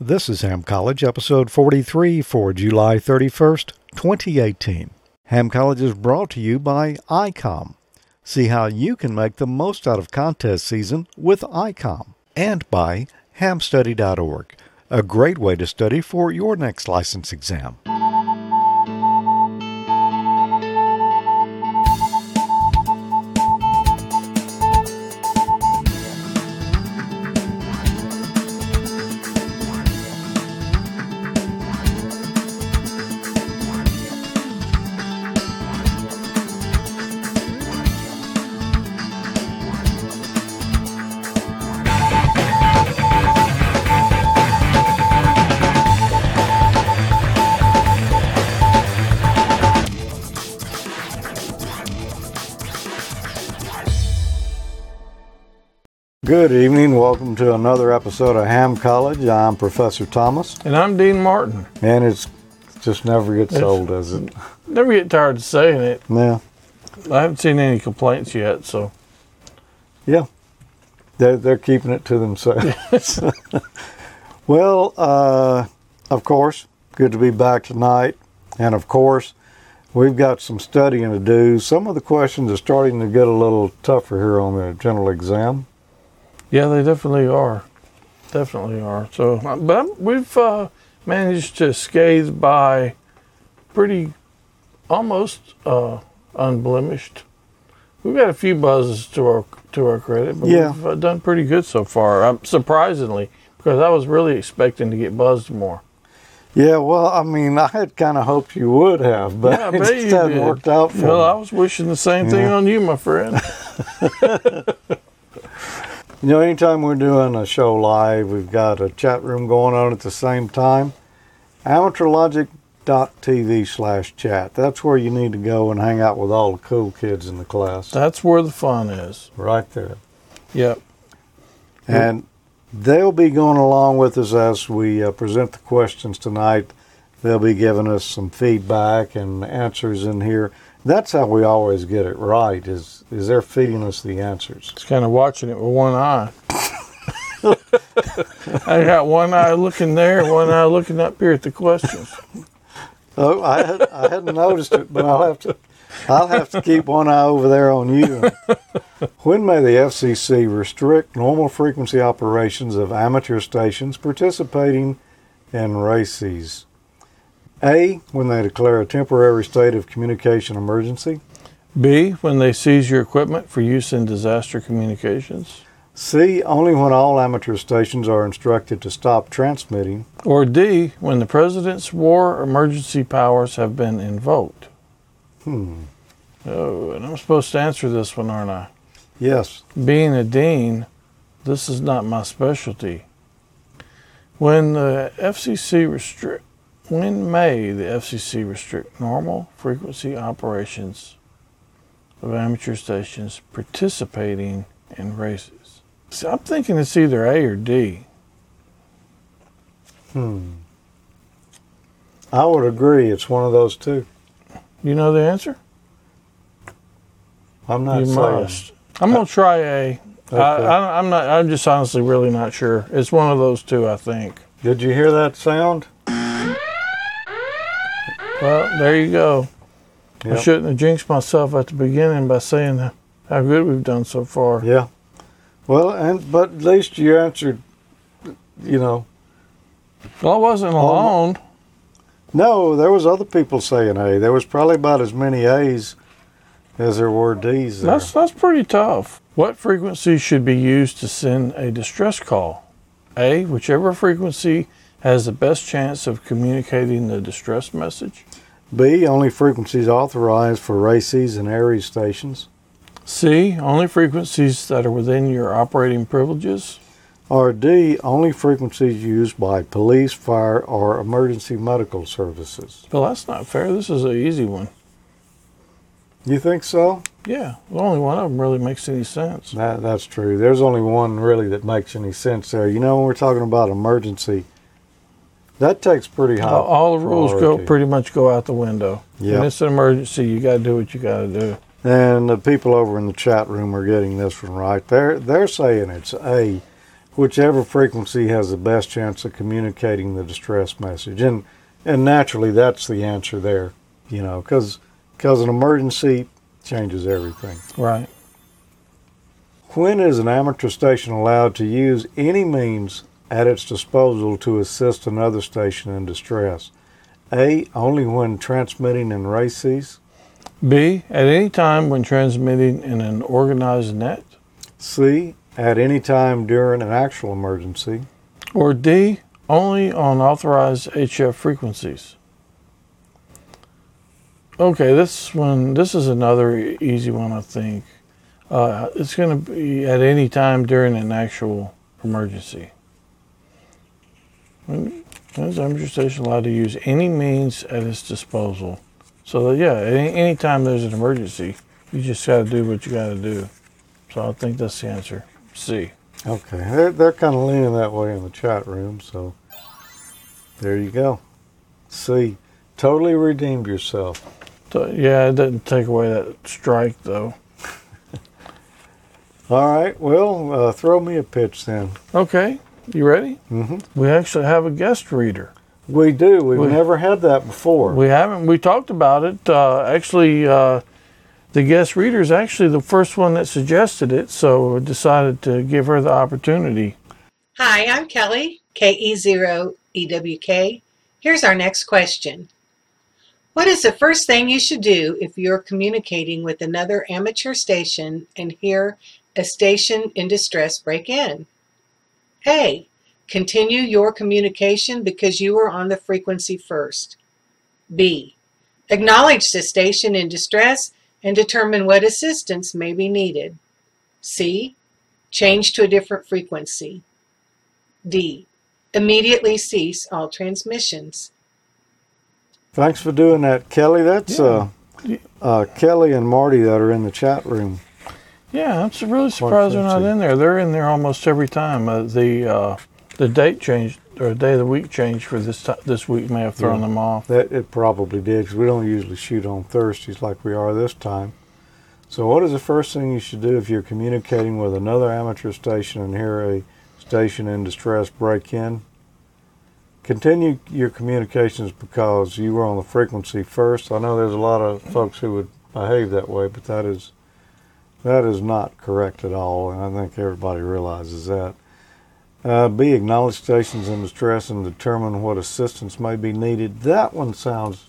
This is Ham College, episode 43 for July 31st, 2018. Ham College is brought to you by ICOM. See how you can make the most out of contest season with ICOM. And by hamstudy.org, a great way to study for your next license exam. Good evening. Welcome to another episode of Ham College. I'm Professor Thomas, And I'm Dean Martin. and it's just never gets It's- old, does it? Never get tired of saying it. Yeah. I haven't seen any complaints yet, so Yeah. They're, they're keeping it to themselves. well, uh, of course, good to be back tonight. And of course, we've got some studying to do. Some of the questions are starting to get a little tougher here on the general exam. Yeah, they definitely are. Definitely are. So, uh, but we've uh, managed to scathe by pretty almost uh, unblemished. We've got a few buzzes to our to our credit, but Yeah. we've uh, done pretty good so far. Um, surprisingly, because I was really expecting to get buzzed more. Yeah, well, I mean, I had kind of hoped you would have, but Yeah, it just hadn't worked out for Well, I was wishing the same thing Yeah. on you, my friend. You know, anytime we're doing a show live, we've got a chat room going on at the same time. amateurlogic.tv slash chat. That's where you need to go and hang out with all the cool kids in the class. That's where the fun is. Right there. Yep. And they'll be going along with us as we uh, present the questions tonight. They'll be giving us some feedback and answers in here. That's how we always get it right. Is is they're feeding us the answers. It's kind of watching it with one eye. I got one eye looking there, one eye looking up here at the questions. Oh, I had, I hadn't noticed it, but I'll have to I'll have to keep one eye over there on you. When may the FCC restrict normal frequency operations of amateur stations participating in RACES? A. When they declare a temporary state of communication emergency. B, when they seize your equipment for use in disaster communications. C. Only when all amateur stations are instructed to stop transmitting. Or D, when the president's war emergency powers have been invoked. Hmm. Oh, and I'm supposed to answer this one, aren't I? Yes. Being a dean, this is not my specialty. When the FCC restrict, when may the FCC restrict normal frequency operations of amateur stations participating in RACES? See, I'm thinking it's either A or D. Hmm. I would agree. It's one of those two. You know the answer? I'm not you saying. must. I'm gonna try A. Okay. I, I'm not. I'm just honestly really not sure. It's one of those two, I think. Did you hear that sound? Well, there you go. I shouldn't have jinxed myself at the beginning by saying how good we've done so far. Yeah. Well, and but at least you answered. You know, Well, I wasn't alone. no, there was other people saying A. There was probably about as many A's as there were D's. There. That's that's pretty tough. What frequency should be used to send a distress call? A, whichever frequency has the best chance of communicating the distress message. B. Only frequencies authorized for RACES and ARES stations. C, only frequencies that are within your operating privileges. Or D. Only frequencies used by police, fire, or emergency medical services. Well, that's not fair. This is an easy one. You think so? Yeah, the only one of them really makes any sense. That, that's true. There's only one really that makes any sense there. You know, when we're talking about emergency, that takes pretty high. All, the rules go pretty much go out the window. Yeah. When it's an emergency, you got to do what you got to do. And the people over in the chat room are getting this one right. They're they're saying it's A. whichever frequency has the best chance of communicating the distress message. And and naturally, that's the answer there, you know, because because an emergency changes everything. Right. When is an amateur station allowed to use any means at its disposal to assist another station in distress? A. Only when transmitting in RACES. B. At any time when transmitting in an organized net. C. At any time during an actual emergency. Or D. Only on authorized HF frequencies. Okay, this one, this is another easy one, I think. Uh, it's going to be at any time during an actual emergency. Is amateur station allowed to use any means at its disposal? So that, yeah, any anytime there's an emergency, you just got to do what you got to do. So I think that's the answer. C. Okay, they're, they're kind of leaning that way in the chat room, so there you go. C. Totally redeemed yourself. So, yeah, it doesn't take away that strike though. All right, well, uh, throw me a pitch then. Okay, you ready? Mm-hmm. We actually have a guest reader. We do. We've We- never had that before. We haven't. We talked about it. Uh, actually, uh, the guest reader is actually the first one that suggested it, so I decided to give her the opportunity. Hi, I'm Kelly, KE0EWK. Here's our next question. What is the first thing you should do if you're communicating with another amateur station and hear a station in distress break in? A. Continue your communication because you were on the frequency first. B. Acknowledge the station in distress and determine what assistance may be needed. C. Change to a different frequency. D. Immediately cease all transmissions. Thanks for doing that, Kelly. That's uh, uh, Kelly and Marty that are in the chat room. Yeah, I'm really surprised they're not in there. They're in there almost every time. Uh, the uh, the date changed or day of the week changed for this ti this week may have thrown Yeah. them off. That it probably did because we don't usually shoot on Thursdays like we are this time. So, what is the first thing you should do if you're communicating with another amateur station and hear a station in distress break in? Continue your communications because you were on the frequency first. I know there's a lot of folks who would behave that way, but that is that is not correct at all, and I think everybody realizes that. Uh, B. Acknowledge stations in distress and determine what assistance may be needed. That one sounds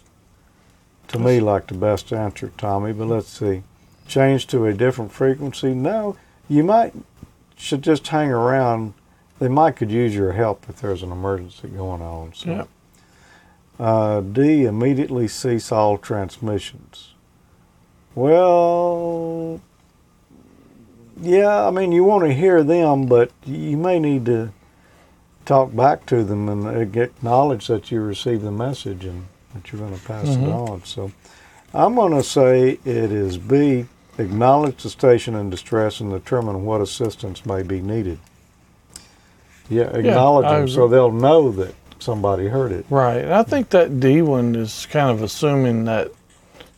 to me like the best answer, Tommy, but let's see. Change to a different frequency? No. You might should just hang around. They might could use your help if there's an emergency going on. So. Yep. Uh, D. Immediately cease all transmissions. Well, yeah, I mean, you want to hear them, but you may need to talk back to them and acknowledge that you received the message and that you're going to pass it Mhm. on. So I'm going to say it is B. Acknowledge the station in distress and determine what assistance may be needed. Yeah, acknowledge I them so they'll know that somebody heard it. Right. And I think that D one is kind of assuming that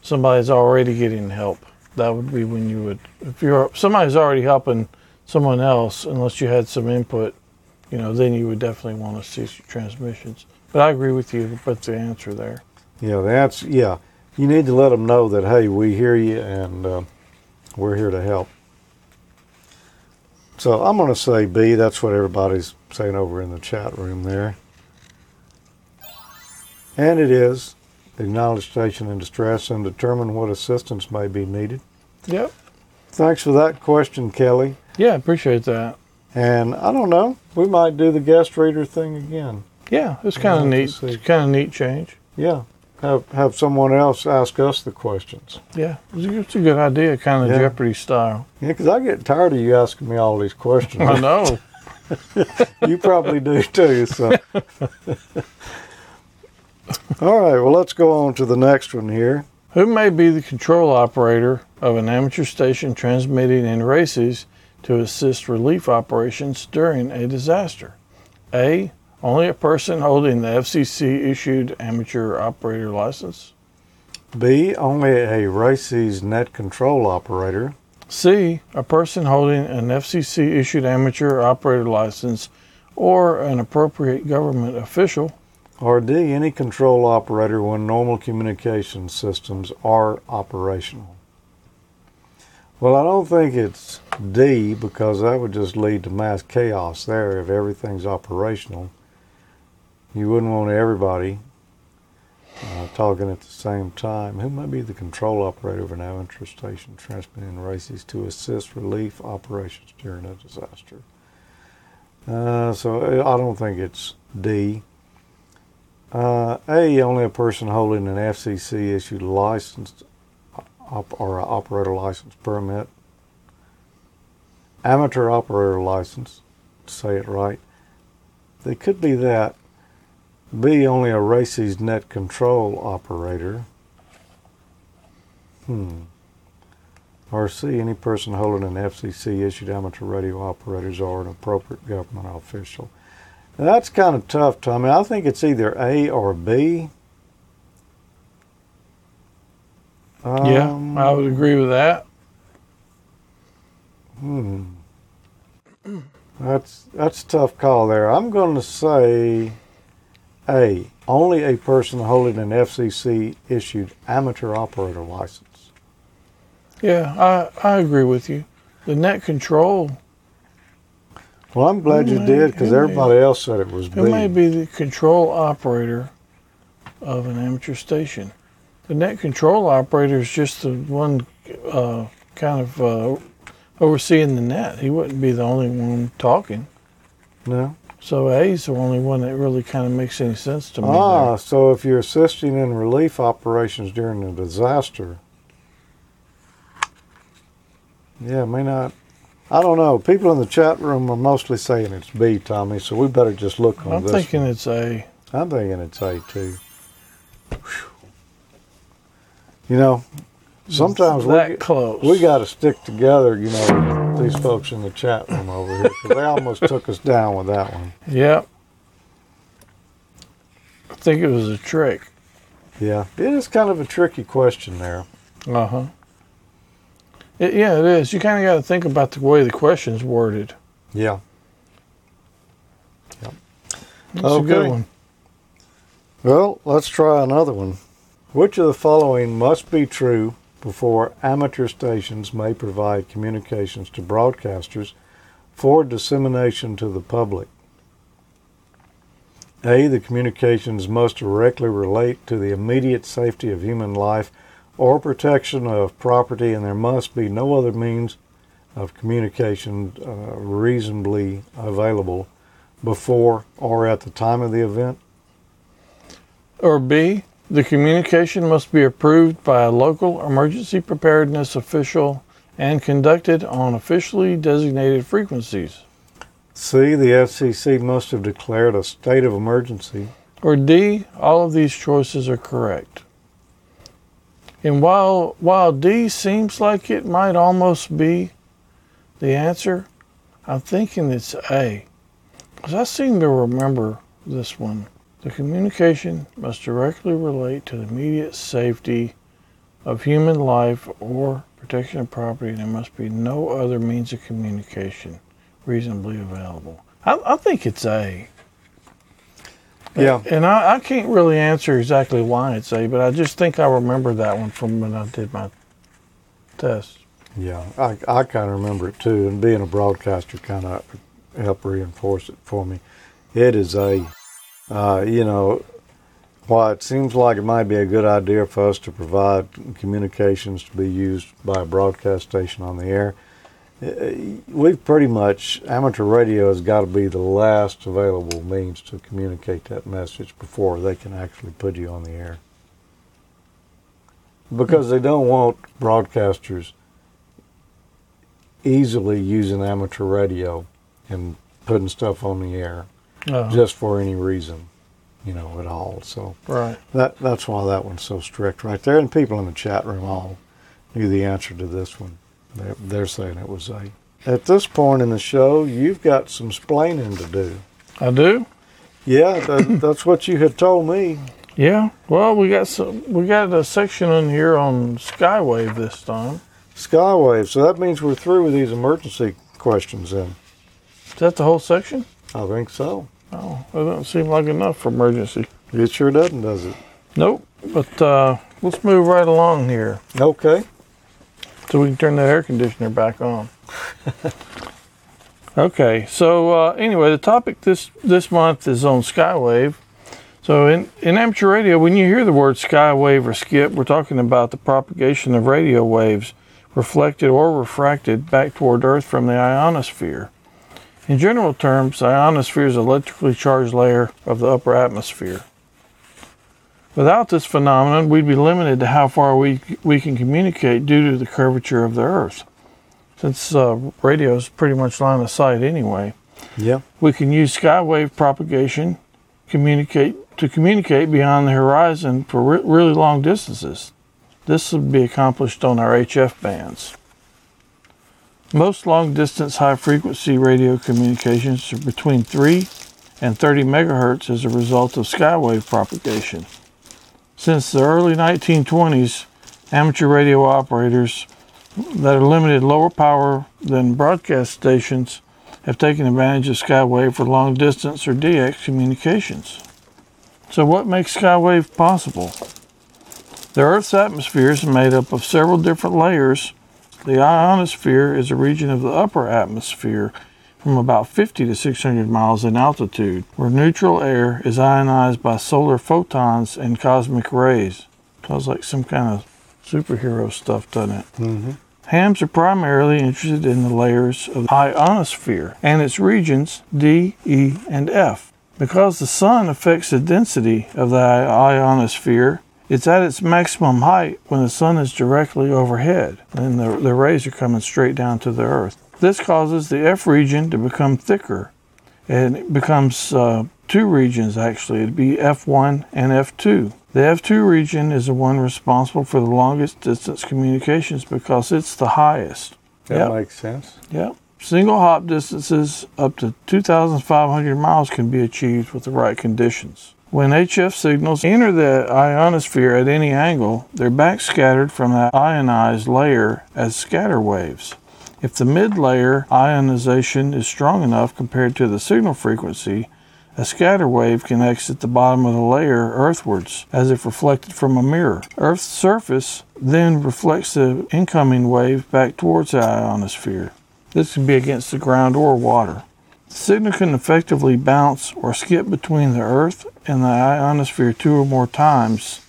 somebody's already getting help. That would be when you would, if you're somebody's already helping someone else, unless you had some input, you know, then you would definitely want to cease your transmissions. But I agree with you. But the answer there. Yeah, that's yeah. You need to let them know that hey, we hear you and uh, we're here to help. So I'm going to say B. That's what everybody's saying over in the chat room there. And it is acknowledge station in distress and determine what assistance may be needed. Yep. Thanks for that question, Kelly. Yeah, appreciate that. And I don't know, we might do the guest reader thing again. Yeah, it's kind of neat. It's kind of neat change. Yeah, have have someone else ask us the questions. Yeah, it's a, good idea, kind of Yeah. Jeopardy style. Yeah, because I get tired of you asking me all these questions. I know. you probably do too. So, all right. Well, let's go on to the next one here. Who may be the control operator of an amateur station transmitting in RACES to assist relief operations during a disaster? A. Only a person holding the FCC issued amateur operator license. B. Only a RACES net control operator. C. A person holding an FCC issued amateur operator license or an appropriate government official. Or D, any control operator when normal communication systems are operational. Well, I don't think it's D because that would just lead to mass chaos there if everything's operational. You wouldn't want everybody uh, talking at the same time. Who might be the control operator of an amateur station transmitting RACES to assist relief operations during a disaster? Uh, so I don't think it's D. Uh, a, only a person holding an FCC issued license op- or operator license permit. Amateur operator license, to say it right. They could be that. B, only a RACES net control operator. Hmm. Or C, any person holding an FCC issued amateur radio operators or an appropriate government official. Now, that's kind of tough, Tommy. I think it's either A or B. yeah, Um, I would agree with that. Hmm. That's that's a tough call there. I'm going to say A. Only a person holding an FCC issued amateur operator license. Yeah, I, I agree with you. The net control, Well, I'm glad you may- did because it may- everybody else said it was B. it may be the control operator of an amateur station. The net control operator is just the one uh, kind of uh, overseeing the net. He wouldn't be the only one talking. No. So A's the only one that really kind of makes any sense to me. Ah, there. so if you're assisting in relief operations during a disaster, yeah, may not. I don't know. People in the chat room are mostly saying it's B, Tommy. So we better just look on this. I'm this. thinking one. it's A. I'm thinking it's A too. You know, sometimes we that get- close. we got to stick together. You know, these folks in the chat room over here because they almost took us down with that one. Yep. I think it was a trick. Yeah, it is kind of a tricky question there. Uh huh. It, yeah, it is. You kind of got to think about the way the question's worded. Yeah. That's a good one. Well, let's try another one. Which of the following must be true before amateur stations may provide communications to broadcasters for dissemination to the public? A. The communications must directly relate to the immediate safety of human life or protection of property, and there must be no other means of communication uh, reasonably available before or at the time of the event. Or B, the communication must be approved by a local emergency preparedness official and conducted on officially designated frequencies. C. The FCC must have declared a state of emergency. Or D, all of these choices are correct. And while while D seems like it might almost be the answer, I'm thinking it's A. Because I seem to remember this one. The communication must directly relate to the immediate safety of human life or protection of property, and there must be no other means of communication reasonably available. I, I think it's A. Yeah. And I, I can't really answer exactly why it's A, but I just think I remember that one from when I did my test. Yeah, I, I kind of remember it too, and being a broadcaster kind of helped reinforce it for me. It is a, uh, you know, while it seems like it might be a good idea for us to provide communications to be used by a broadcast station on the air, uh, we've pretty much, amateur radio has got to be the last available means to communicate that message before they can actually put you on the air. Because they don't want broadcasters easily using amateur radio and putting stuff on the air Uh, just for any reason, you know, at all. So right. that that's why that one's so strict right there. And people in the chat room all knew the answer to this one. They're, they're saying it was A. At this point in the show, you've got some splaining to do. I do. Yeah, that, that's what you had told me. Yeah. Well, we got some. We got a section in here on Skywave this time. Skywave. So that means we're through with these emergency questions then. Is that the whole section? I think so. Oh, that doesn't seem like enough for emergency. It sure doesn't, does it? Nope. But uh, let's move right along here Okay. so we can turn that air conditioner back on. okay. So uh, anyway, the topic this this month is on skywave. So in, in amateur radio, when you hear the word skywave or skip, we're talking about the propagation of radio waves reflected or refracted back toward Earth from the ionosphere. In general terms, the ionosphere is an electrically charged layer of the upper atmosphere. Without this phenomenon, we'd be limited to how far we, we can communicate due to the curvature of the Earth. Since uh, radio is pretty much line of sight anyway, Yeah. we can use skywave propagation communicate to communicate beyond the horizon for re- really long distances. This would be accomplished on our HF bands. Most long distance high frequency radio communications are between 3 and 30 megahertz as a result of skywave propagation. Since the early 1920s, amateur radio operators that are limited lower power than broadcast stations have taken advantage of skywave for long distance or DX communications. So, what makes skywave possible? The Earth's atmosphere is made up of several different layers. The ionosphere is a region of the upper atmosphere from about 50 to 600 miles in altitude, where neutral air is ionized by solar photons and cosmic rays. Sounds like some kind of superhero stuff, doesn't it? Mm-hmm. Hams are primarily interested in the layers of the ionosphere and its regions D, E, and F. Because the sun affects the density of the ionosphere, it's at its maximum height when the sun is directly overhead and the, the rays are coming straight down to the earth. This causes the F region to become thicker and it becomes uh, two regions actually. It'd be F1 and F2. The F2 region is the one responsible for the longest distance communications because it's the highest. That Yep. makes sense. Yep. Single hop distances up to 2,500 miles can be achieved with the right conditions. When HF signals enter the ionosphere at any angle, they're backscattered from that ionized layer as scatter waves. If the mid layer ionization is strong enough compared to the signal frequency, a scatter wave can exit the bottom of the layer earthwards as if reflected from a mirror. Earth's surface then reflects the incoming wave back towards the ionosphere. This can be against the ground or water. The signal can effectively bounce or skip between the Earth and the ionosphere two or more times.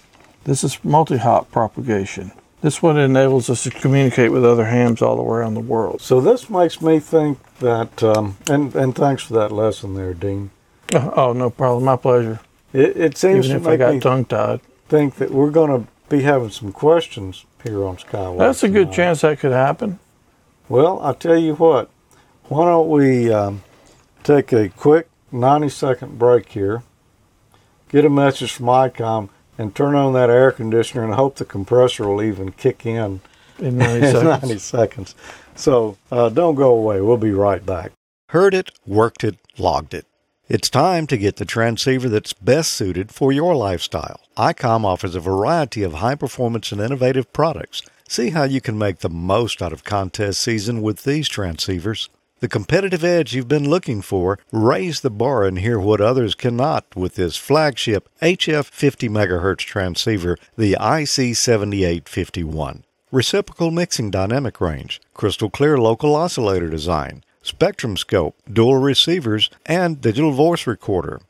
This is multi-hop propagation. This one enables us to communicate with other hams all around the world. So this makes me think that, um, and and thanks for that lesson there, Dean. Oh, oh, no problem. My pleasure. It, it seems Even to if I got me tongue tied. think that we're going to be having some questions here on Skywave. That's a good tonight. chance that could happen. Well, I tell you what, why don't we um, take a quick 90 second break here, get a message from ICOM, and turn on that air conditioner and hope the compressor will even kick in In 90 seconds. 90 seconds. So uh, don't go away. We'll be right back. Heard it, worked it, logged it. It's time to get the transceiver that's best suited for your lifestyle. ICOM offers a variety of high performance and innovative products. See how you can make the most out of contest season with these transceivers. The competitive edge you've been looking for, raise the bar and hear what others cannot with this flagship HF 50 MHz transceiver, the IC7851. Reciprocal mixing dynamic range, crystal clear local oscillator design, spectrum scope, dual receivers, and digital voice recorder.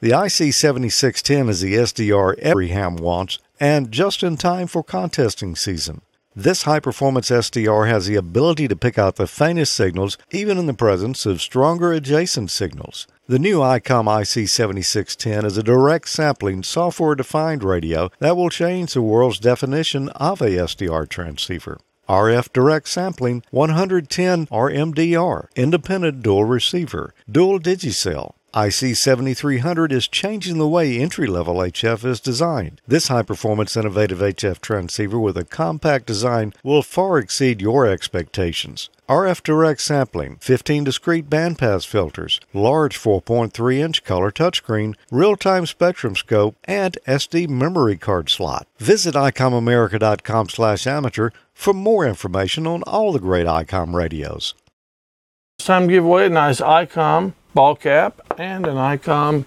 The IC7610 is the SDR every ham wants and just in time for contesting season. This high performance SDR has the ability to pick out the faintest signals even in the presence of stronger adjacent signals. The new ICOM IC7610 is a direct sampling software defined radio that will change the world's definition of a SDR transceiver. RF direct sampling 110 RMDR, independent dual receiver, dual DIGI-SEL, IC 7300 is changing the way entry level HF is designed. This high performance innovative HF transceiver with a compact design will far exceed your expectations. RF direct sampling, 15 discrete bandpass filters, large 4.3 inch color touchscreen, real time spectrum scope, and SD memory card slot. Visit ICOMAmerica.com slash amateur for more information on all the great ICOM radios. It's time to give away a nice ICOM ball cap and an ICOM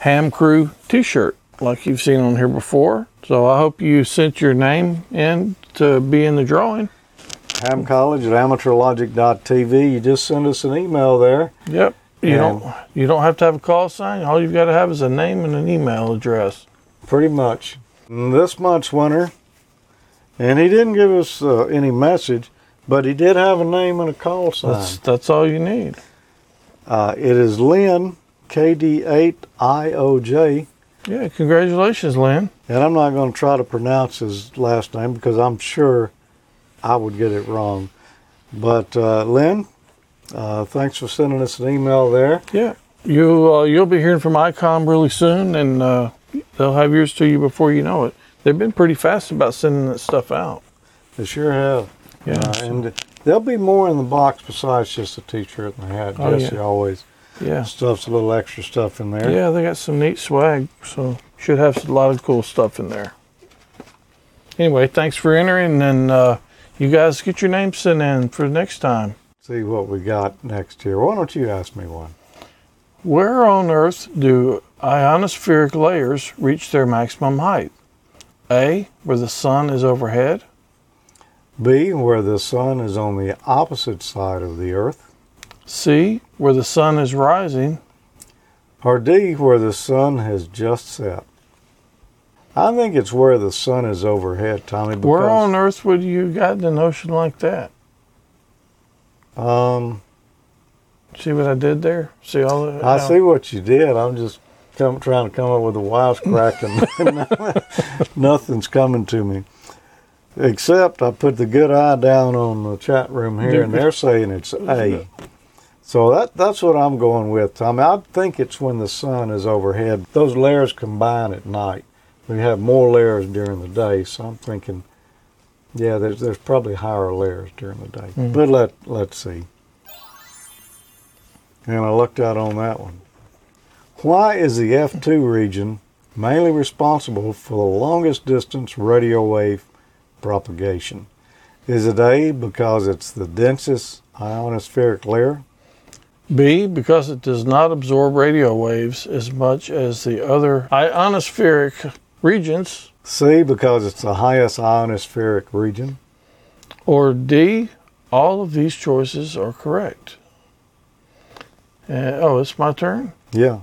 Ham Crew t-shirt like you've seen on here before. So I hope you sent your name in to be in the drawing. Ham College at amateurlogic.tv. You just send us an email there. Yep. You don't you don't have to have a call sign. All you've got to have is a name and an email address. Pretty much. This month's winner, and he didn't give us uh, any message, but he did have a name and a call sign. That's that's all you need. Uh, it is Lynn, KD8IOJ, Yeah, congratulations, Lynn. and I'm not going to try to pronounce his last name because I'm sure I would get it wrong. But uh, Lynn, uh, thanks for sending us an email there. Yeah. You uh, you'll be hearing from ICOM really soon and uh, they'll have yours to you before you know it. They've been pretty fast about sending that stuff out. They sure have. Yeah. Uh, and there'll be more in the box besides just a t-shirt and a hat. Oh, Jesse yeah. always yeah. stuffs a little extra stuff in there. Yeah, they got some neat swag, so should have a lot of cool stuff in there. Anyway, thanks for entering, and uh, you guys get your names sent in for next time. See what we got next year. Why don't you ask me one? Where on Earth do ionospheric layers reach their maximum height? A, where the sun is overhead. B, where the sun is on the opposite side of the earth. C, where the sun is rising. Or D, where the sun has just set. I think it's where the sun is overhead, Tommy. Where on Earth would you gotten a notion like that? Um, See what I did there? See all the. I see what you did. I'm just come, trying to come up with a wisecrack, and nothing's coming to me. Except I put the good eye down on the chat room here, and they're saying it's A. So that that's what I'm going with, Tommy. I think it's when the sun is overhead. Those layers combine at night. We have more layers during the day, so I'm thinking, yeah, there's there's probably higher layers during the day. Mhm. But let let's see. And I looked out on that one. Why is the F2 region mainly responsible for the longest distance radio wave propagation? Is it A because it's the densest ionospheric layer? B, because it does not absorb radio waves as much as the other ionospheric regions. C because it's the highest ionospheric region? Or D, all of these choices are correct. Uh, oh, it's my turn? Yeah.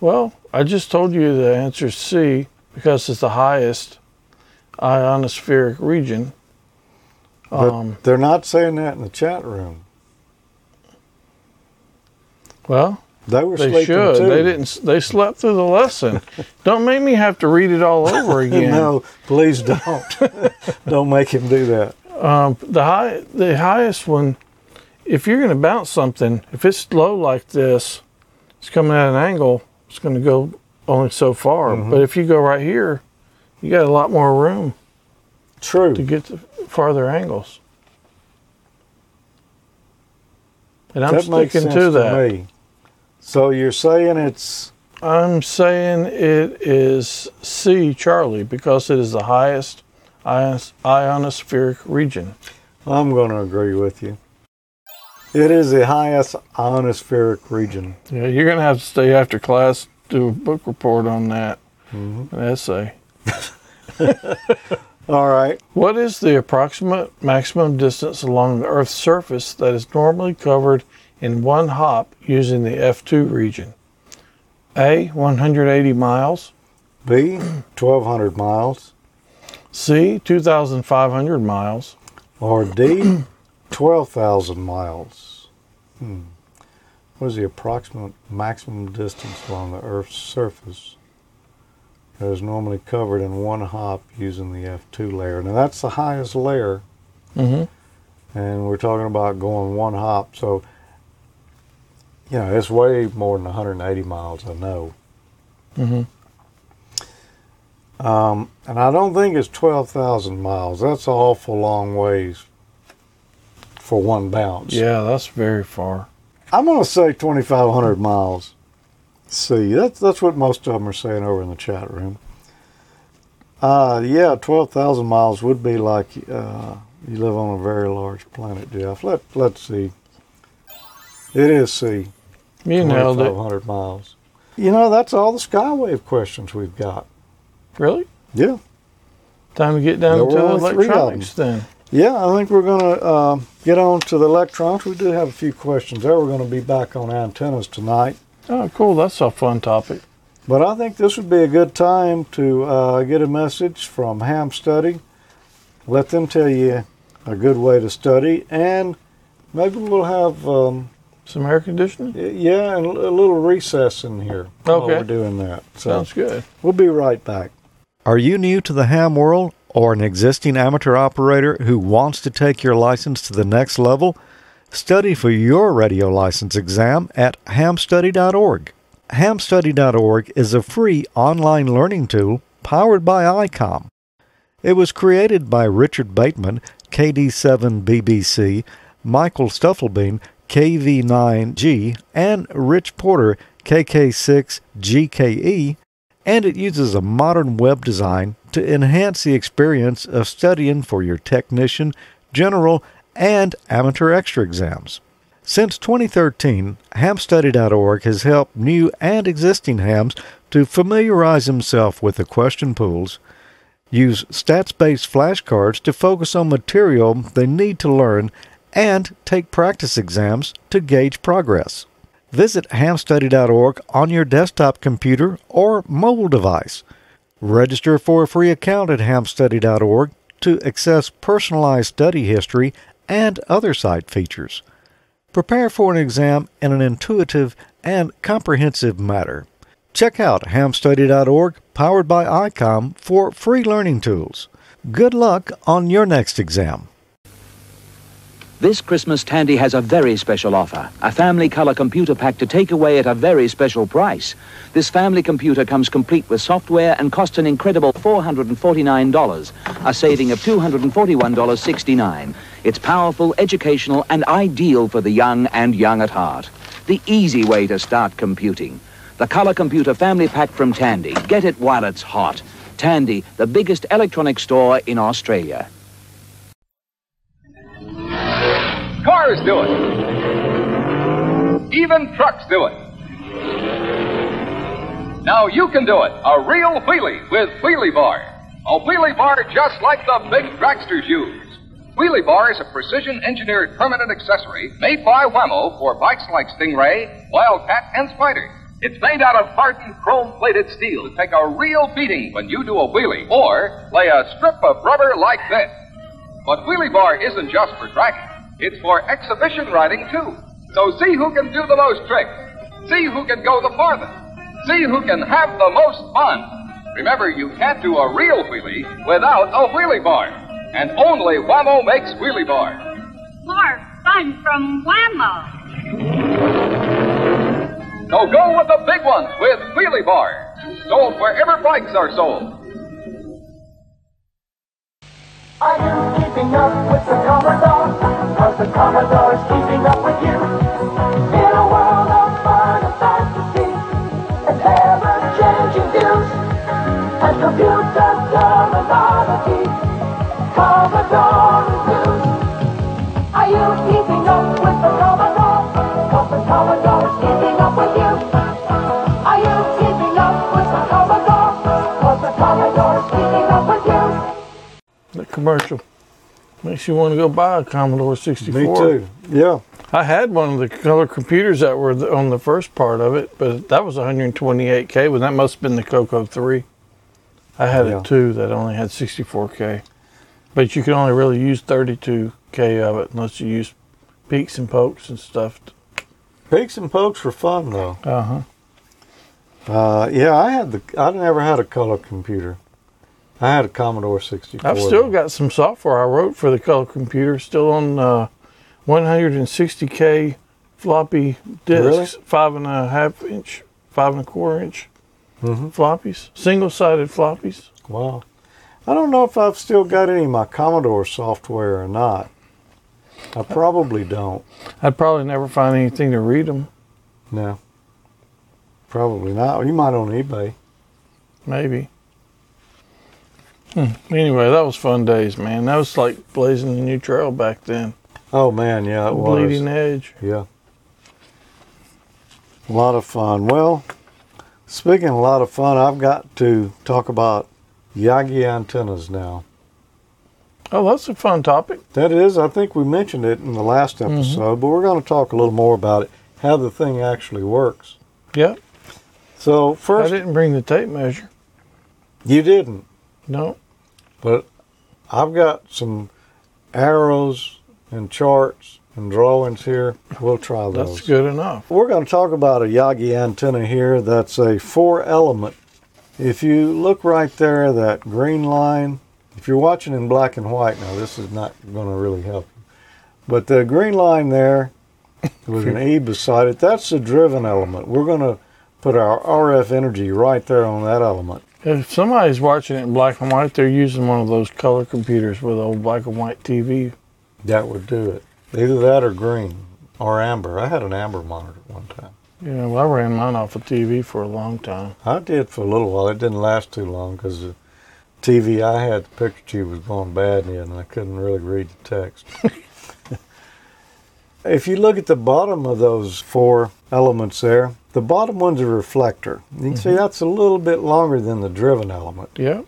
Well, I just told you the answer is C because it's the highest ionospheric region. But Um, they're not saying that in the chat room. well, They were they sleeping should. too. They didn't. They slept through the lesson. don't make me have to read it all over again. no, please don't. don't make him do that. Um, the high, the highest one. If you're going to bounce something, if it's low like this, it's coming at an angle. It's going to go only so far. Mhm. But if you go right here, you got a lot more room True. to get to farther angles. And I'm that makes sticking sense to that. me. So you're saying it's I'm saying it is C, Charlie, because it is the highest ionospheric region. I'm going to agree with you. It is the highest ionospheric region. Yeah, you're going to have to stay after class, do a book report on that, Mhm. an essay. All right. What is the approximate maximum distance along the Earth's surface that is normally covered in one hop using the F2 region? A, 180 miles. B, 1,200 miles. C, 2,500 miles. Or D, 12,000 miles. Hmm. What is the approximate maximum distance along the Earth's surface that is normally covered in one hop using the F2 layer? Now, that's the highest layer, hmm and we're talking about going one hop. So, you know, it's way more than 180 miles. I know. hmm Um, and I don't think it's 12,000 miles. That's an awful long ways for one bounce. Yeah, that's very far. I'm going to say 2,500 miles. See, that's that's what most of them are saying over in the chat room. Uh, yeah, 12,000 miles would be like uh, you live on a very large planet, Jeff. Let let's see. It is C. You nailed it. 2,500 miles. You know, that's all the Skywave questions we've got. Really? Yeah. Time to get down to were only three of electronics then. Yeah, I think we're going to uh, get on to the electronics. We do have a few questions there. We're going to be back on antennas tonight. Oh, cool. That's a fun topic. But I think this would be a good time to uh, get a message from Ham Study. Let them tell you a good way to study, and maybe we'll have um, Some air conditioning? yeah, and a little recess in here while Okay. we're doing that. So Sounds good. we'll be right back. Are you new to the ham world or an existing amateur operator who wants to take your license to the next level? Study for your radio license exam at hamstudy.org. Hamstudy.org is a free online learning tool powered by ICOM. It was created by Richard Bateman, KD7BBC, Michael Stufflebeam, KV9G, and Rich Porter, KK6GKE, and it uses a modern web design to enhance the experience of studying for your technician, general, and amateur extra exams. Since 2013, hamstudy.org has helped new and existing hams to familiarize themselves with the question pools, use stats based flashcards to focus on material they need to learn, and take practice exams to gauge progress. Visit hamstudy.org on your desktop computer or mobile device. Register for a free account at hamstudy.org to access personalized study history and other site features. Prepare for an exam in an intuitive and comprehensive manner. Check out hamstudy.org, powered by ICOM, for free learning tools. Good luck on your next exam. This Christmas, Tandy has a very special offer. A family color computer pack to take away at a very special price. This family computer comes complete with software and costs an incredible $449, a saving of $241.69. It's powerful, educational, and ideal for the young and young at heart. The easy way to start computing. The Color Computer Family Pack from Tandy. Get it while it's hot. Tandy, the biggest electronic store in Australia. Cars do it. Even trucks do it. Now you can do it. A real wheelie with Wheelie Bar. A wheelie bar just like the big dragsters use. Wheelie Bar is a precision engineered permanent accessory made by Wham-O for bikes like Stingray, Wildcat, and Spider. It's made out of hardened chrome plated steel to take a real beating when you do a wheelie or lay a strip of rubber like this. But Wheelie Bar isn't just for dragging. It's for exhibition riding, too. So see who can do the most tricks. See who can go the farthest. See who can have the most fun. Remember, you can't do a real wheelie without a Wheelie Bar. And only Wham-O makes Wheelie Bar. More fun from Wham-O. So go with the big ones with Wheelie Bar. Sold wherever bikes are sold. Are you keeping up with the Commodore? Cause the Commodore's keeping up with you. In a world of fun and fantasy, and ever-changing views, and computer terminology, Commodore reviews. Are you keeping up with the Commodore? Cause the Commodore's keeping up with you. Are you keeping up with the Commodore? Cause the Commodore's keeping up with you. The commercial makes you want to go buy a Commodore 64. Me too. Yeah. I had one of the color computers that were on the first part of it, but that was 128K. Well, that must have been the Coco 3. I had Yeah. a 2 that only had 64K. But you can only really use 32K of it unless you use peaks and pokes and stuff. Peeks and pokes were fun though. Uh huh. Uh, yeah, I had the. I never had a color computer. I had a Commodore 64. I've still got some software I wrote for the color computer, still on uh, 160K floppy Really? discs, five and a half inch, five and a quarter inch Mhm. floppies, single sided floppies. Wow. I don't know if I've still got any of my Commodore software or not. I probably don't. I'd probably never find anything to read them. No. Probably not. You might on eBay. Maybe. Hmm. Anyway, that was fun days, man. That was like blazing a new trail back then. Oh man, yeah, it was. Bleeding edge. Yeah. A lot of fun. Well, speaking of a lot of fun, I've got to talk about Yagi antennas now. Oh, that's a fun topic. That is, I think we mentioned it in the last mm-hmm. episode, but we're going to talk a little more about it, how the thing actually works. Yep. So, first, I didn't bring the tape measure. you didn't, No. but I've got some arrows and charts and drawings here. We'll try those. That's good enough. We're going to talk about a Yagi antenna here that's a four element. If you look right there, that green line, if you're watching in black and white now, this is not going to really help you. But the green line there with an E beside it, that's the driven element. We're going to put our RF energy right there on that element. If somebody's watching it in black and white, they're using one of those color computers with old black and white TV. That would do it. Either that or green or amber. I had an amber monitor at one time. Yeah, well, I ran mine off of TV for a long time. I did for a little while. It didn't last too long because the TV I had, the picture tube was going bad in and I couldn't really read the text. if you look at the bottom of those four elements there, the bottom one's a reflector. You can see mm-hmm. that's a little bit longer than the driven element. Yeah,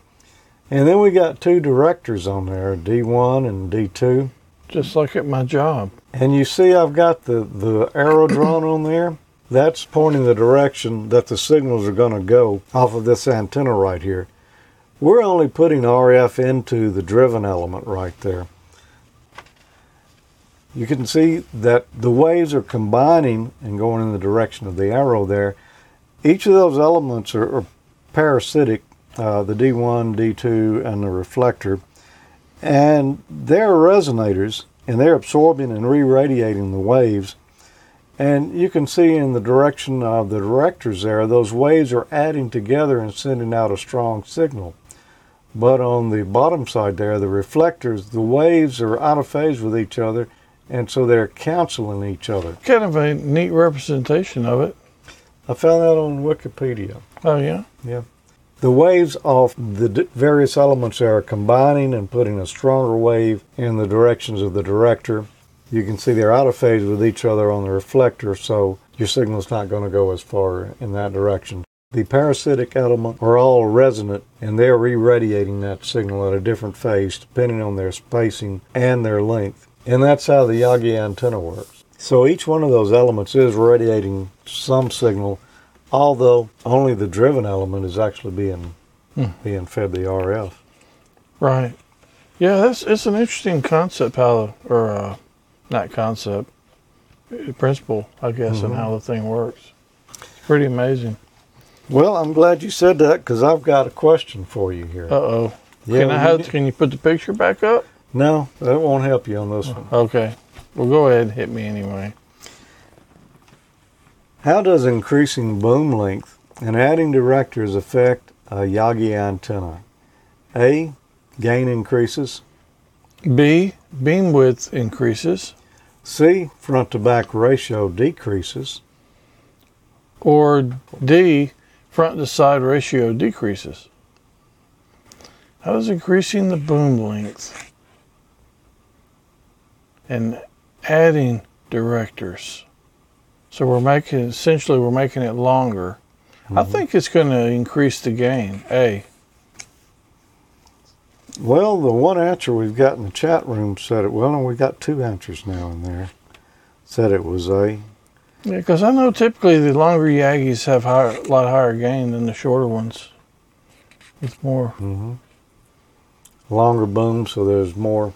And then we got two directors on there, D1 and D2. just like at my job. And you see I've got the, the arrow drawn on there. That's pointing the direction that the signals are going to go off of this antenna right here. We're only putting RF into the driven element right there. You can see that the waves are combining and going in the direction of the arrow there. Each of those elements are, are parasitic, uh, the D1, D2, and the reflector. And they're resonators, and they're absorbing and re-radiating the waves. And you can see in the direction of the directors there, those waves are adding together and sending out a strong signal. But on the bottom side there, the reflectors, the waves are out of phase with each other, and so they're canceling each other. Kind of a neat representation of it. I found that on Wikipedia. Oh, yeah? Yeah. The waves of the d- various elements there are combining and putting a stronger wave in the directions of the director. You can see they're out of phase with each other on the reflector, so your signal's not going to go as far in that direction. The parasitic element are all resonant and they're re-radiating that signal at a different phase depending on their spacing and their length. And that's how the Yagi antenna works. So each one of those elements is radiating some signal, although only the driven element is actually being being fed the RF. Right. Yeah, that's it's an interesting concept how, or uh, not concept, principle, I guess, and how the thing works. It's pretty amazing. Well, I'm glad you said that because I've got a question for you here. Uh oh. Yeah, can I have? Can you put the picture back up? No, that won't help you on this one. Okay. Well, go ahead and hit me anyway. How does increasing boom length and adding directors affect a Yagi antenna? A. Gain increases. B. Beam width increases, C. Front to back ratio decreases. or D. Front to side ratio decreases. How does increasing the boom length and adding directors? So we're making essentially we're making it longer. I mm-hmm. think it's going to increase the gain. A. Well, the one answer we've got in the chat room said it. Well, and we got two answers now in there. Said it was A. Yeah, because I know typically the longer Yagis have higher, a lot higher gain than the shorter ones. With more. hmm Longer boom, so there's more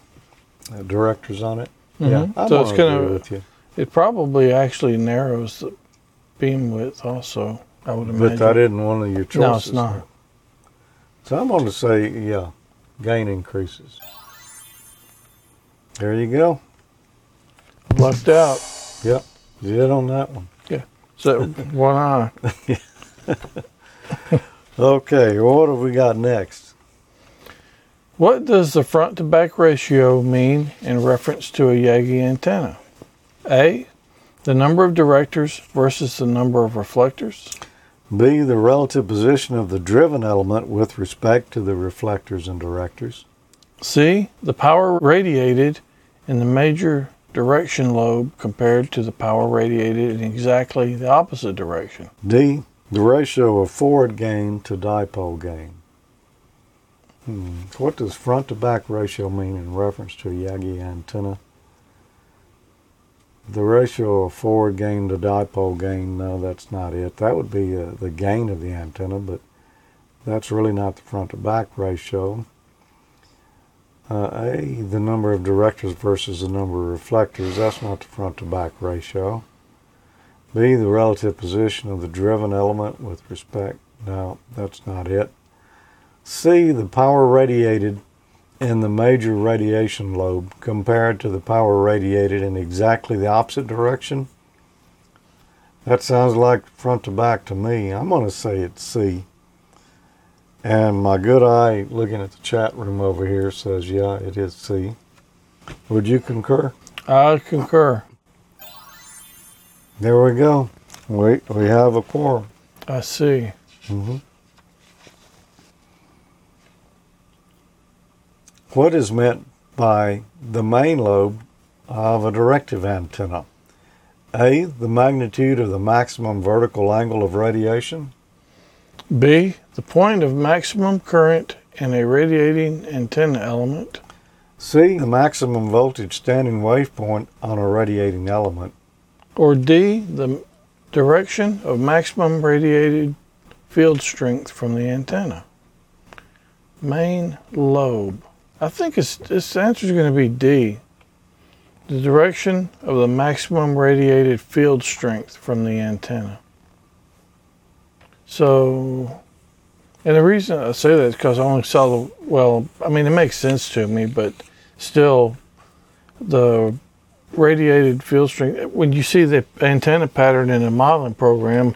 uh, directors on it. Yeah, Mhm. I'm So it's gonna with you. It probably actually narrows the beam width also, I would imagine. But that isn't one of your choices. No, it's not. So I'm going to say, yeah, gain increases. There you go. Lucked out. Yep. You did on that one. Yeah. So one eye. Okay, what have we got next? What does the front to back ratio mean in reference to a Yagi antenna? A. The number of directors versus the number of reflectors. B, the relative position of the driven element with respect to the reflectors and directors. C. The power radiated in the major direction lobe compared to the power radiated in exactly the opposite direction. D, the ratio of forward gain to dipole gain. Hmm. What does front to back ratio mean in reference to a Yagi antenna? The ratio of forward gain to dipole gain, no, that's not it. That would be uh, the gain of the antenna, but that's really not the front to back ratio. Uh, A, the number of directors versus the number of reflectors, that's not the front to back ratio. B, the relative position of the driven element with respect, no, that's not it. C, the power radiated in the major radiation lobe compared to the power radiated in exactly the opposite direction. That sounds like front to back to me. I'm going to say it's C. And my good eye looking at the chat room over here says, yeah, it is C. Would you concur? I concur. There we go. We, we have a quorum. I see. hmm What is meant by the main lobe of a directive antenna? A. The magnitude of the maximum vertical angle of radiation. B. The point of maximum current in a radiating antenna element. C. The maximum voltage standing wave point on a radiating element. Or D. The direction of maximum radiated field strength from the antenna. Main lobe. I think it's, this answer is going to be D. The direction of the maximum radiated field strength from the antenna. So, and the reason I say that is because I only saw the, well, I mean, it makes sense to me, but still, the radiated field strength, when you see the antenna pattern in a modeling program,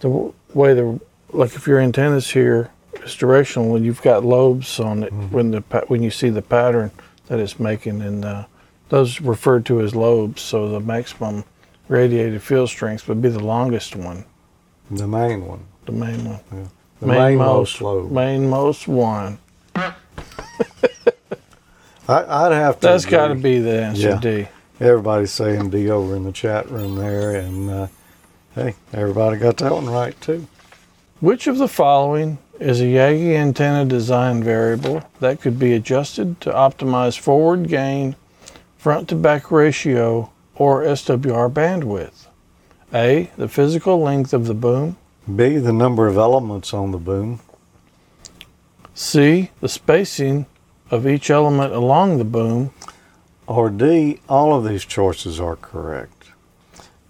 the way the, like if your antenna's here, it's directional when you've got lobes on it, when the when you see the pattern that it's making, and uh, those referred to as lobes. So the maximum radiated field strength would be the longest one, The main one. the main one. The main most lobe. Mainmost one. I, I'd have to. That's got to be the answer, Yeah. D. Everybody's saying D over in the chat room there, and uh, hey, everybody got that one right too. Which of the following is a Yagi antenna design variable that could be adjusted to optimize forward gain, front to back ratio, or SWR bandwidth? A. The physical length of the boom. B, the number of elements on the boom. C. The spacing of each element along the boom. Or D, all of these choices are correct.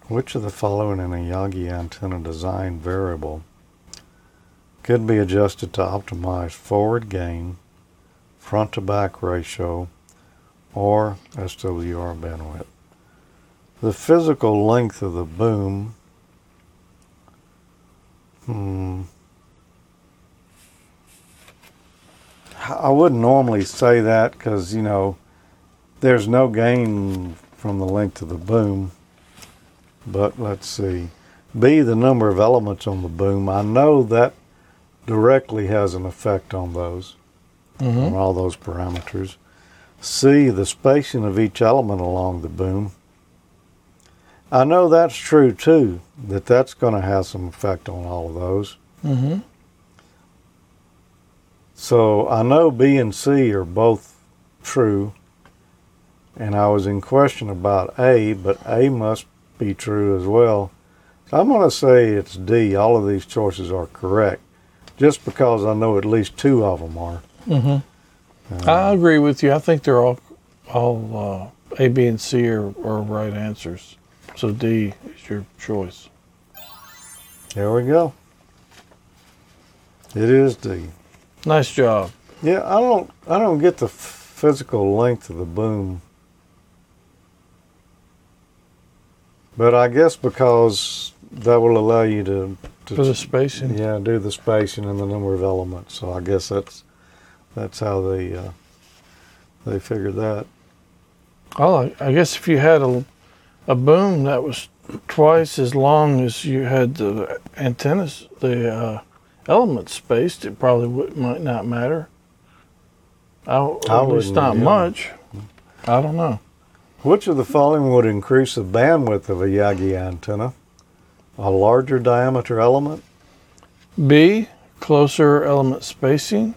Which of the following in a Yagi antenna design variable could be adjusted to optimize forward gain, front to back ratio, or SWR bandwidth? The physical length of the boom. Hmm. I wouldn't normally say that because, you know, there's no gain from the length of the boom. But let's see. B, the number of elements on the boom. I know that directly has an effect on those, on all those parameters. C, the spacing of each element along the boom. I know that's true too, that that's going to have some effect on all of those. Mm-hmm. So I know B and C are both true, and I was in question about A, but A must be true as well. So I'm going to say it's D. All of these choices are correct, just because I know at least two of them are. Mm-hmm. I agree with you. I think they're all all uh, A, B, and C are, are right answers. So D is your choice. There we go. It is D. Nice job. Yeah, I don't. I don't get the physical length of the boom. But I guess because that will allow you to, to For the spacing. yeah do the spacing and the number of elements. So I guess that's that's how they uh, they figured that. Well, I, I guess if you had a, a boom that was twice as long as you had the antennas, the uh, elements spaced, it probably would, might not matter. I, at least not yeah. much. I don't know. Which of the following would increase the bandwidth of a Yagi antenna? A larger diameter element, B, closer element spacing,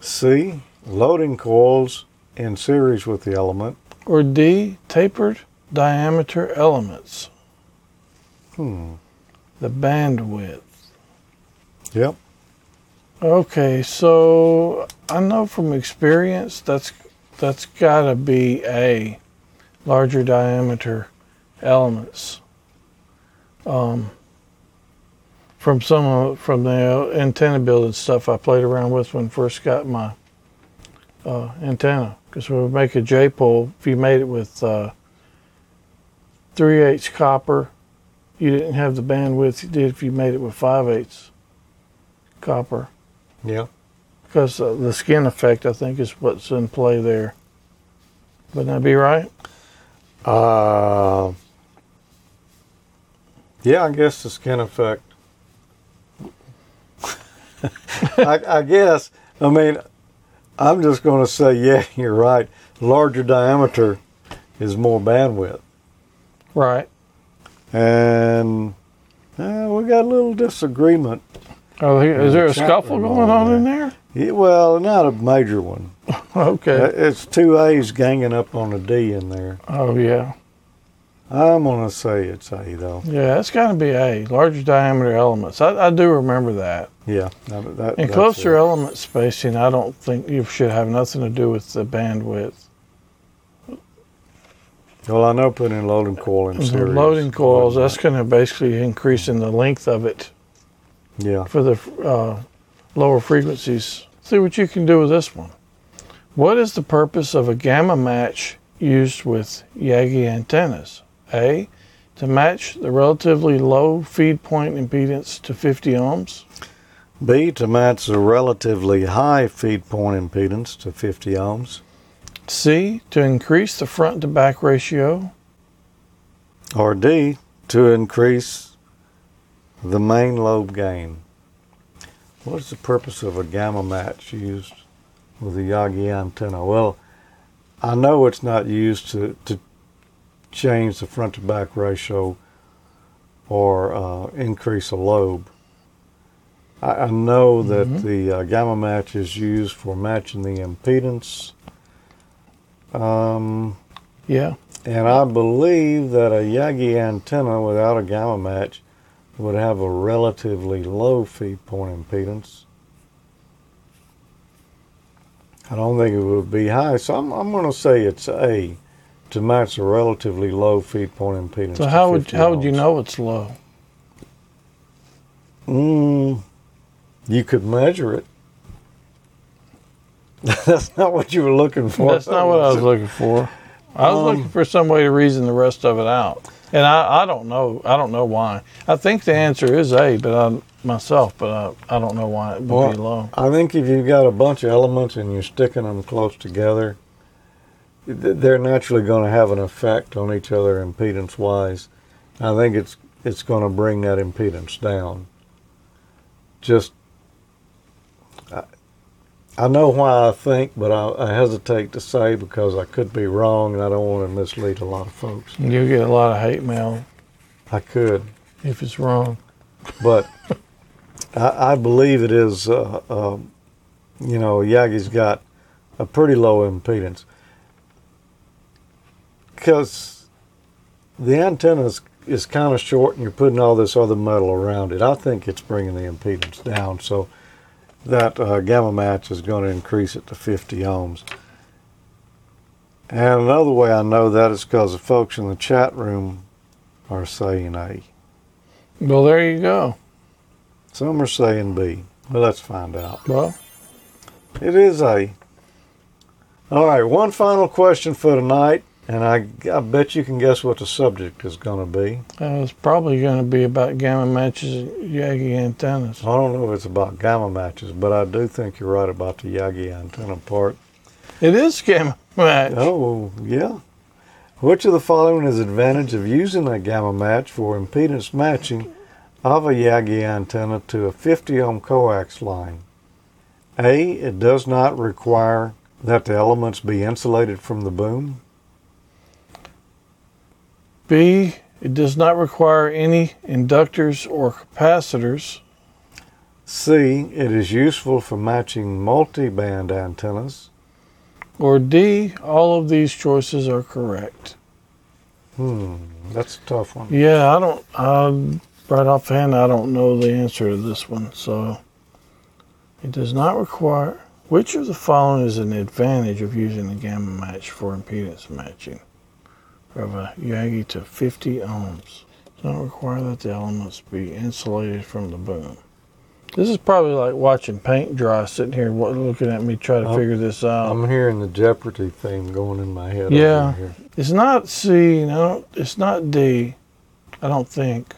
C, loading coils in series with the element, or D, tapered diameter elements. hmm, The bandwidth. yep, Okay, so I know from experience that's that's got to be a larger diameter elements. Um, from some of from the antenna building stuff I played around with when I first got my uh, antenna, because we would make a J pole. If you made it with uh, three eighths copper, you didn't have the bandwidth you did if you made it with five eighths copper yeah. because uh, the skin effect, I think, is what's in play there. Wouldn't that be right? Uh, yeah, I guess the skin effect. I, I guess. I mean, I'm just going to say, yeah, you're right. Larger diameter is more bandwidth. Right. And uh, we got a little disagreement. Oh, is there a scuffle going on in there? Yeah, well, not a major one. Okay. Uh, It's two A's ganging up on a D in there. Oh, yeah. I'm going to say it's A, though. Yeah, that's got to be A. Larger diameter elements. I, I do remember that. Yeah. that- that- And closer it. element spacing, I don't think you should have nothing to do with the bandwidth. Well, I know putting in loading coil in The series. loading coils, that's going to basically increase in the length of it Yeah. for the uh, lower frequencies. See what you can do with this one. What is the purpose of a gamma match used with Yagi antennas? A. To match the relatively low feed point impedance to 50 ohms. B, to match the relatively high feed point impedance to 50 ohms. C. To increase the front to back ratio. Or D, to increase the main lobe gain. What is the purpose of a gamma match used with a Yagi antenna? Well, I know it's not used to, to change the front to back ratio or uh, increase a lobe. I, I know that the uh, gamma match is used for matching the impedance. Um, Yeah. and I believe that a Yagi antenna without a gamma match would have a relatively low feed point impedance. I don't think it would be high, so I'm, I'm going to say it's A to match a relatively low feed point impedance. So how would how would you know it's low? Mm, you could measure it. That's not what you were looking for. That's not what I was looking for. I was Um, looking for some way to reason the rest of it out, and I, I don't know. I don't know why. I think the answer is A, but I myself, but I, I don't know why it would Well, be low. I think if you've got a bunch of elements and you're sticking them close together, th- they're naturally going to have an effect on each other impedance wise. I think it's it's going to bring that impedance down. Just, I, I know why I think, but I, I hesitate to say because I could be wrong and I don't want to mislead a lot of folks. You'll get a lot of hate mail I could, if it's wrong. but I, I believe it is. Uh, uh, you know, Yagi's got a pretty low impedance because the antenna is, is kind of short, and you're putting all this other metal around it. I think it's bringing the impedance down, so that uh, gamma match is going to increase it to 50 ohms. And another way I know that is because the folks in the chat room are saying A. Well, there you go. Some are saying B. Well, let's find out. Well, It is A. All right, one final question for tonight. And I, I bet you can guess what the subject is going to be. Uh, it's probably going to be about gamma matches and Yagi antennas. I don't know if it's about gamma matches, but I do think you're right about the Yagi antenna part. It is gamma match. Oh, yeah. Which of the following is the advantage of using a gamma match for impedance matching of a Yagi antenna to a 50 ohm coax line? A. It does not require that the elements be insulated from the boom. B. It does not require any inductors or capacitors. C. It is useful for matching multi-band antennas. Or D. All of these choices are correct. Hmm, that's a tough one. Yeah, I don't. Um, right offhand, I don't know the answer to this one. So it does not require. Which of the following is an advantage of using a gamma match for impedance matching of a Yagi to 50 ohms? It Does not require that the elements be insulated from the boom. This is probably like watching paint dry, sitting here looking at me try to Oh, figure this out. I'm hearing the Jeopardy theme going in my head. Yeah. Here. It's not C. No, it's not D. I don't think.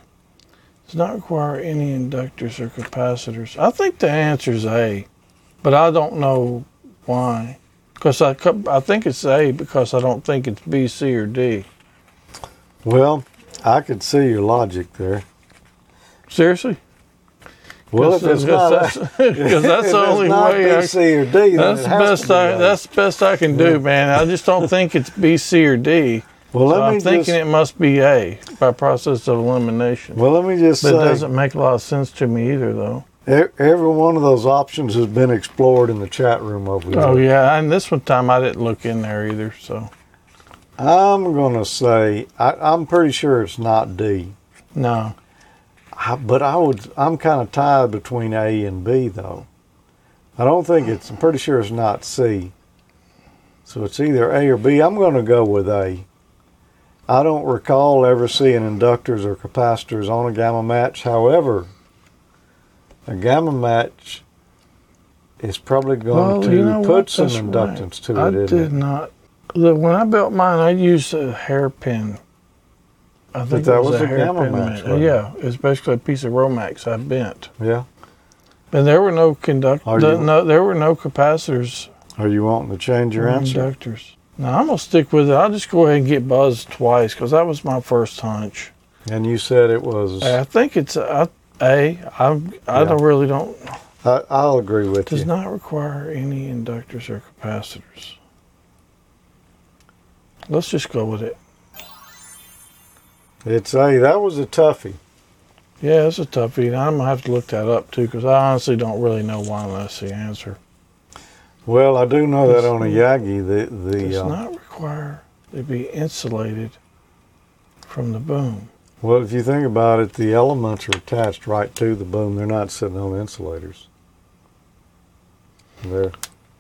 Does not require any inductors or capacitors. I think the answer is A, but I don't know why. Because I, I think it's A because I don't think it's B, C, or D. Well, I could see your logic there. Seriously? Well, if it's not, because that's the only way. I, B, C, or D, that's the best I. That's the best I can do, man. I just don't think it's B, C, or D. well, So let I'm me thinking just, it must be A by process of elimination. well, let me just But it doesn't make a lot of sense to me either, though. Every one of those options has been explored in the chat room over there. Oh yeah, and this one time I didn't look in there either. So I'm gonna say I, I'm pretty sure it's not D, no, I, but I would. I'm kind of tied between A and B though. I don't think it's. I'm pretty sure it's not C. So it's either A or B. I'm going to go with A. I don't recall ever seeing inductors or capacitors on a gamma match. However, a gamma match is probably going well, to you know put what? some That's inductance to it. I isn't did it? not. Look, when I built mine, I used a hairpin. I think that it was, was a hairpin. match, match. Yeah, it's basically a piece of Romex I bent, Yeah. and there were no conduct. Are the- you- no, there were no capacitors Are you wanting to change your answer? inductors. No, I'm gonna stick with it. I'll just go ahead and get buzzed twice because that was my first hunch. And you said it was. I think it's a. a I I Yeah. don't really don't I, I'll agree with does you. Does not require any inductors or capacitors. Let's just go with it. It's a that was a toughie. Yeah, it's a toughie. I'm gonna have to look that up too because I honestly don't really know why that's the answer. Well, I do know that on a Yagi, the Does the uh, not require to be insulated from the boom. Well, if you think about it, the elements are attached right to the boom. They're not sitting on insulators. They're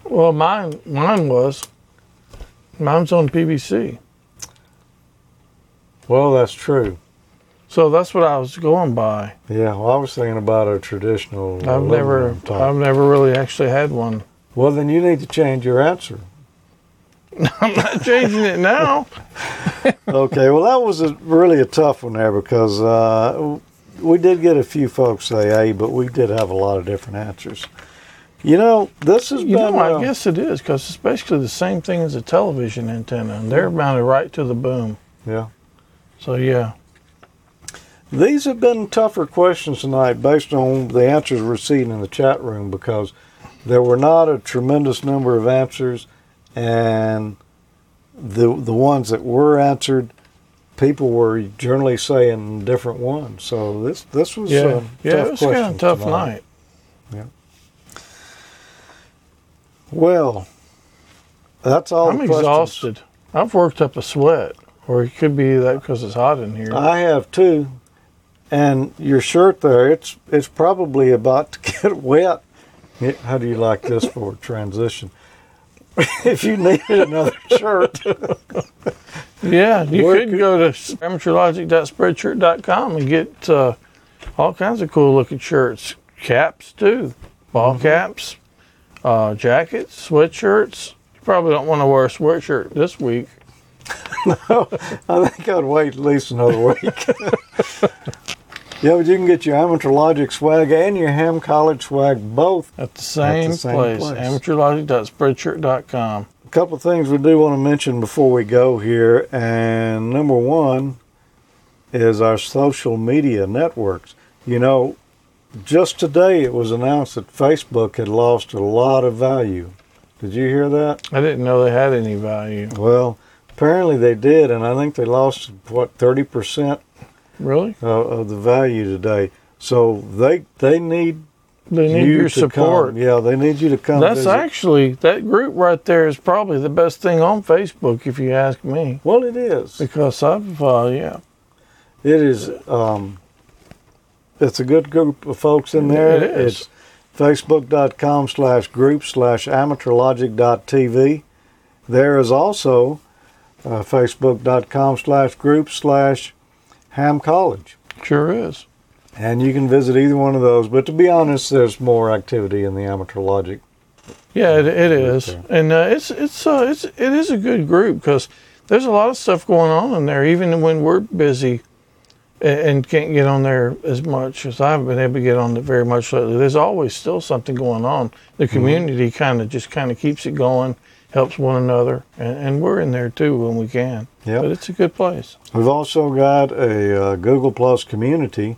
Well, mine mine was. Mine's on PVC, well, that's true. so that's what I was going by. Yeah, well, I was thinking about a traditional. I've never type. I've never really actually had one. Well, then you need to change your answer. I'm not changing it now. okay, well, that was a, really a tough one there because uh, we did get a few folks say A, but we did have a lot of different answers. You know, this has You been. know, I uh, guess it is because it's basically the same thing as a television antenna, and they're mounted right to the boom. Yeah. So yeah, These have been tougher questions tonight based on the answers we're seeing in the chat room because there were not a tremendous number of answers, and the the ones that were answered, people were generally saying different ones. So this this was yeah, uh, yeah. tough It was kind of tough tonight. night. Well, that's all. I'm questions. exhausted. I've worked up a sweat, or it could be that because it's hot in here. I have too, and your shirt there, it's it's probably about to get wet. How do you like this for a transition? if you needed another shirt, yeah, you Where could could- go to amateurlogic.spreadshirt.com and get uh, all kinds of cool looking shirts, caps too, ball Mm-hmm. caps, uh, jackets, sweatshirts. You probably don't want to wear a sweatshirt this week. no, I think I'd wait at least another week. Yeah, but you can get your Amateur Logic swag and your Ham College swag both. At the same, same place, place. amateurlogic.spreadshirt.com. A couple of things we do want to mention before we go here, and number one is our social media networks. You know, just today it was announced that Facebook had lost a lot of value. Did you hear that? I didn't know they had any value. Well, apparently they did, and I think they lost what thirty percent Really? uh, of the value today. So they they need They need you your support. Come. Yeah, they need you to come. That's visit. actually that group right there is probably the best thing on Facebook, if you ask me. well, it is. Because I've, uh, yeah, It is. Um, it's a good group of folks in there. It is. It's facebook.com slash group slash amateurlogic.tv. There is also uh, facebook.com slash group slash ham college. sure is. And you can visit either one of those. But to be honest, there's more activity in the amateur logic. Yeah, it, it is, there. and uh, it's it's uh, it's it is a good group because there's a lot of stuff going on in there, even when we're busy and, and can't get on there as much as I haven't been able to get on it very much lately. There's always still something going on. The community kind of just kind of keeps it going, helps one another, and, and we're in there too when we can. Yep. But it's a good place. We've also got a uh, Google Plus community.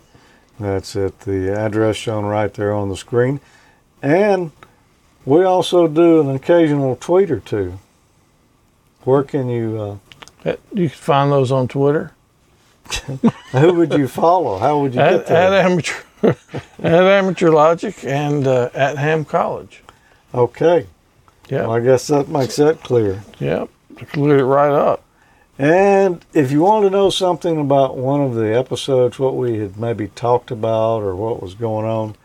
That's at the address shown right there on the screen. And we also do an occasional tweet or two. Where can you, uh, Uh, You can find those on Twitter who would you follow? How would you at, get there? at amateur at amateur logic and uh, at Ham College. okay. Yeah. Well, I guess that makes that clear. Yep, cleared it right up. And if you want to know something about one of the episodes, what we had maybe talked about or what was going on,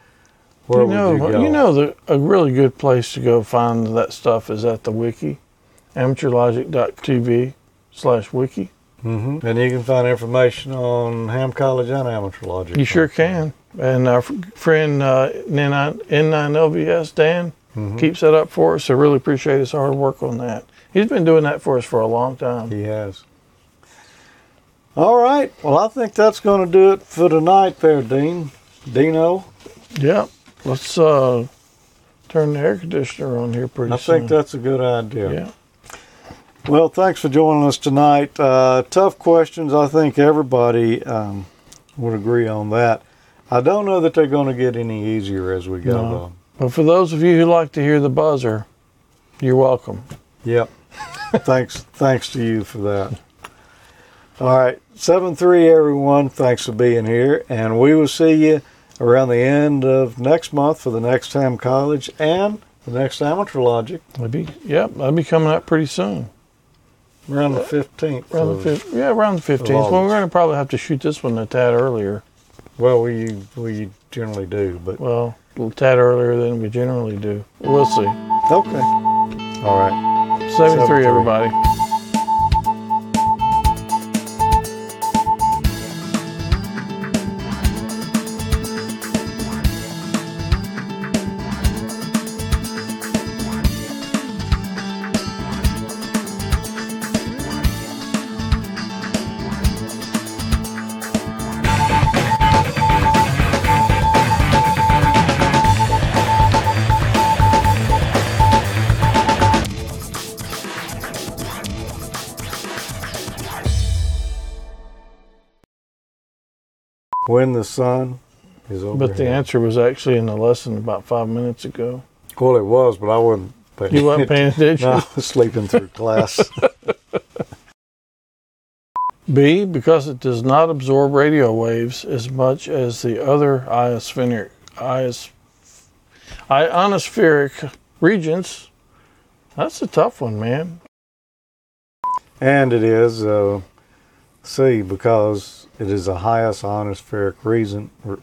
where you know, would you go? You know, the, a really good place to go find that stuff is at the wiki, amateurlogic.tv slash wiki. hmm And you can find information on Ham College and Amateur Logic. You sure can. And our friend uh, N9, N9LVS, Dan, Mhm. keeps that up for us. I really appreciate his hard work on that. He's been doing that for us for a long time. He has. All right. Well, I think that's going to do it for tonight, there, Dean. Dino. Yep. Let's uh, turn the air conditioner on here pretty I soon. think that's a good idea. yeah. Well, thanks for joining us tonight. Uh, tough questions. I think everybody um, would agree on that. I don't know that they're going to get any easier as we go, No. But for those of you who like to hear the buzzer, you're welcome. Yep. thanks. Thanks to you for that. All right. 7 3, everyone. Thanks for being here. And we will see you around the end of next month for the next time College and the next Amateur Logic That'll yep, that'll be coming up pretty soon. around the 15th. Around of- the fif- yeah, around the fifteenth. Well, we're going to probably have to shoot this one a tad earlier. Well, we, we generally do, but Well, a tad earlier than we generally do. We'll see. okay. All right. Seventy-three, Seven-three. everybody. When the sun is over. But the answer was actually in the lesson about five minutes ago. Well, it was, but I wasn't paying You wasn't paying attention. No, I was sleeping through class. B, because it does not absorb radio waves as much as the other ionospheric, ios, ionospheric regions. That's a tough one, man. and it is uh, C because it is the highest ionospheric reason.